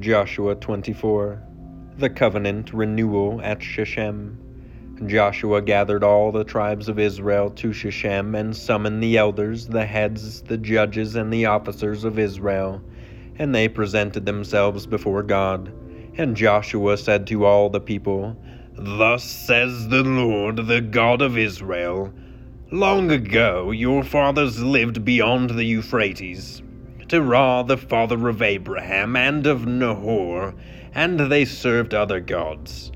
Joshua 24 The covenant renewal at Shechem. Joshua gathered all the tribes of Israel to Shechem and summoned the elders, the heads, the judges, and the officers of Israel. And they presented themselves before God. And Joshua said to all the people, Thus says the Lord, the God of Israel Long ago your fathers lived beyond the Euphrates Terah the father of Abraham and of Nahor, and they served other gods.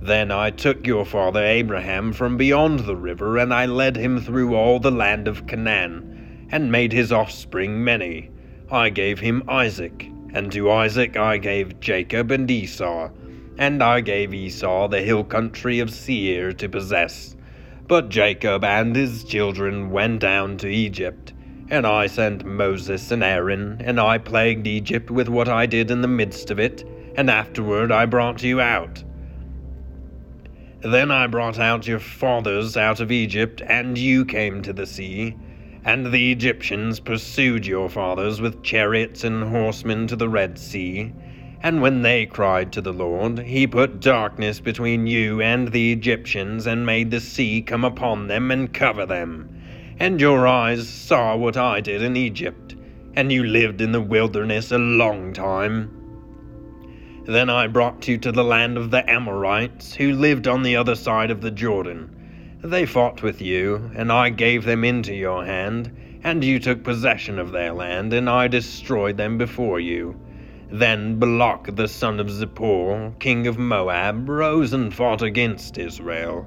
Then I took your father Abraham from beyond the river, and I led him through all the land of Canaan, and made his offspring many. I gave him Isaac, and to Isaac I gave Jacob and Esau, and I gave Esau the hill country of Seir to possess. But Jacob and his children went down to Egypt and I sent Moses and Aaron, and I plagued Egypt with what I did in the midst of it, and afterward I brought you out. Then I brought out your fathers out of Egypt, and you came to the sea. And the Egyptians pursued your fathers with chariots and horsemen to the Red Sea. And when they cried to the Lord, he put darkness between you and the Egyptians, and made the sea come upon them and cover them and your eyes saw what I did in Egypt, and you lived in the wilderness a long time. Then I brought you to the land of the Amorites, who lived on the other side of the Jordan. They fought with you, and I gave them into your hand, and you took possession of their land, and I destroyed them before you. Then Balak the son of Zippor, king of Moab, rose and fought against Israel.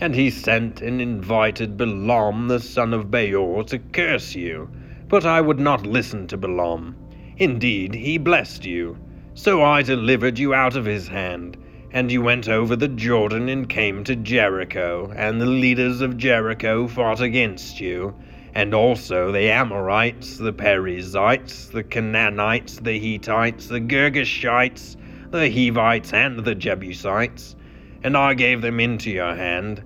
And he sent and invited Balaam the son of Beor to curse you. But I would not listen to Balaam. Indeed, he blessed you. So I delivered you out of his hand. And you went over the Jordan and came to Jericho, and the leaders of Jericho fought against you, and also the Amorites, the Perizzites, the Canaanites, the Hittites, the Girgashites, the Hivites, and the Jebusites. And I gave them into your hand,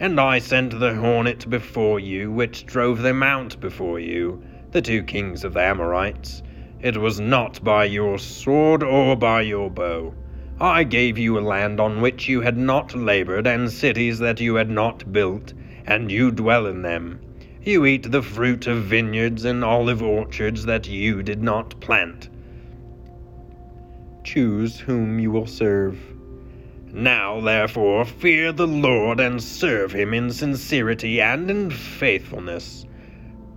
and I sent the hornet before you, which drove them out before you, the two kings of the Amorites. It was not by your sword or by your bow. I gave you a land on which you had not labored, and cities that you had not built, and you dwell in them. You eat the fruit of vineyards and olive orchards that you did not plant. Choose whom you will serve. Now, therefore, fear the Lord and serve him in sincerity and in faithfulness.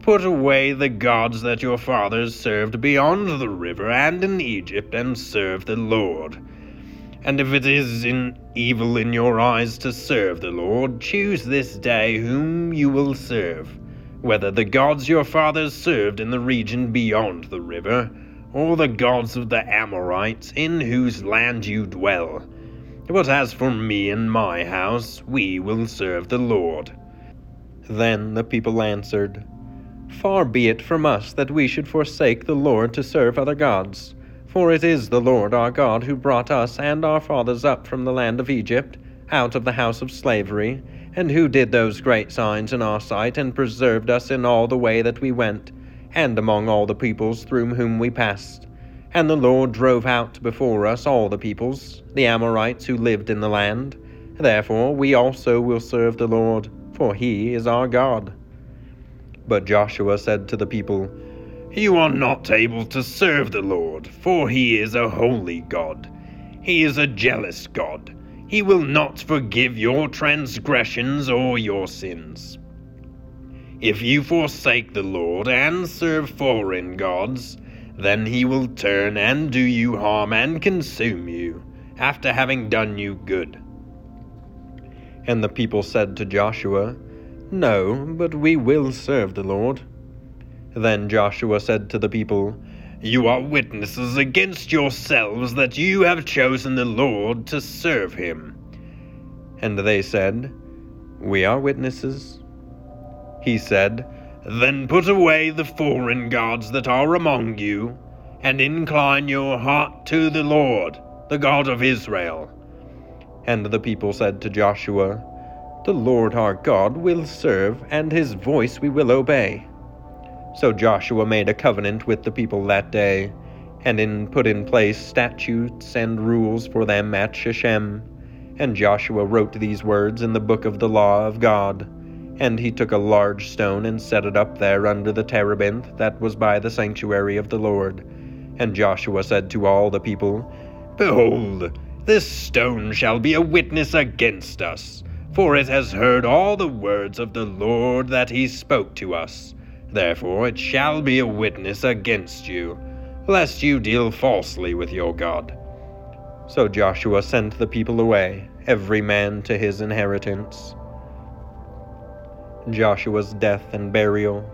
Put away the gods that your fathers served beyond the river and in Egypt, and serve the Lord. And if it is in evil in your eyes to serve the Lord, choose this day whom you will serve, whether the gods your fathers served in the region beyond the river, or the gods of the Amorites in whose land you dwell but as for me and my house, we will serve the Lord. Then the people answered, Far be it from us that we should forsake the Lord to serve other gods. For it is the Lord our God who brought us and our fathers up from the land of Egypt, out of the house of slavery, and who did those great signs in our sight, and preserved us in all the way that we went, and among all the peoples through whom we passed. And the Lord drove out before us all the peoples, the Amorites who lived in the land. Therefore we also will serve the Lord, for he is our God. But Joshua said to the people, You are not able to serve the Lord, for he is a holy God. He is a jealous God. He will not forgive your transgressions or your sins. If you forsake the Lord and serve foreign gods, then he will turn and do you harm and consume you, after having done you good. And the people said to Joshua, No, but we will serve the Lord. Then Joshua said to the people, You are witnesses against yourselves that you have chosen the Lord to serve him. And they said, We are witnesses. He said, Then put away the foreign gods that are among you, and incline your heart to the Lord, the God of Israel. And the people said to Joshua, The Lord our God will serve, and his voice we will obey. So Joshua made a covenant with the people that day, and in put in place statutes and rules for them at Shechem. And Joshua wrote these words in the book of the law of God. And he took a large stone and set it up there under the terebinth that was by the sanctuary of the Lord. And Joshua said to all the people, Behold, this stone shall be a witness against us, for it has heard all the words of the Lord that he spoke to us. Therefore it shall be a witness against you, lest you deal falsely with your God. So Joshua sent the people away, every man to his inheritance. Joshua's death and burial.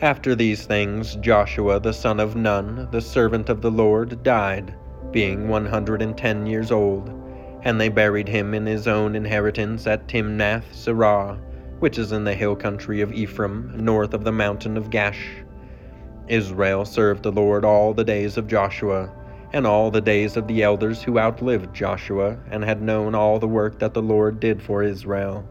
After these things, Joshua the son of Nun, the servant of the Lord, died, being one hundred and ten years old, and they buried him in his own inheritance at Timnath Serah which is in the hill country of Ephraim, north of the mountain of Gaash. Israel served the Lord all the days of Joshua, and all the days of the elders who outlived Joshua, and had known all the work that the Lord did for Israel.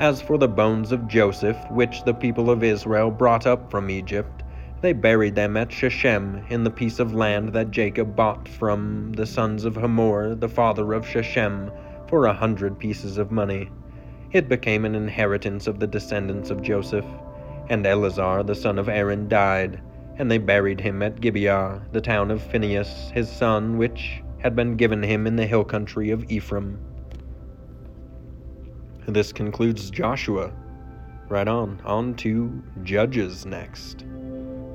As for the bones of Joseph, which the people of Israel brought up from Egypt, they buried them at Shechem, in the piece of land that Jacob bought from the sons of Hamor, the father of Shechem, for a hundred pieces of money. It became an inheritance of the descendants of Joseph. And Eleazar the son of Aaron died, and they buried him at Gibeah, the town of Phinehas, his son, which had been given him in the hill country of Ephraim. This concludes Joshua. Right on, on to Judges next.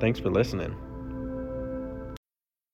Thanks for listening.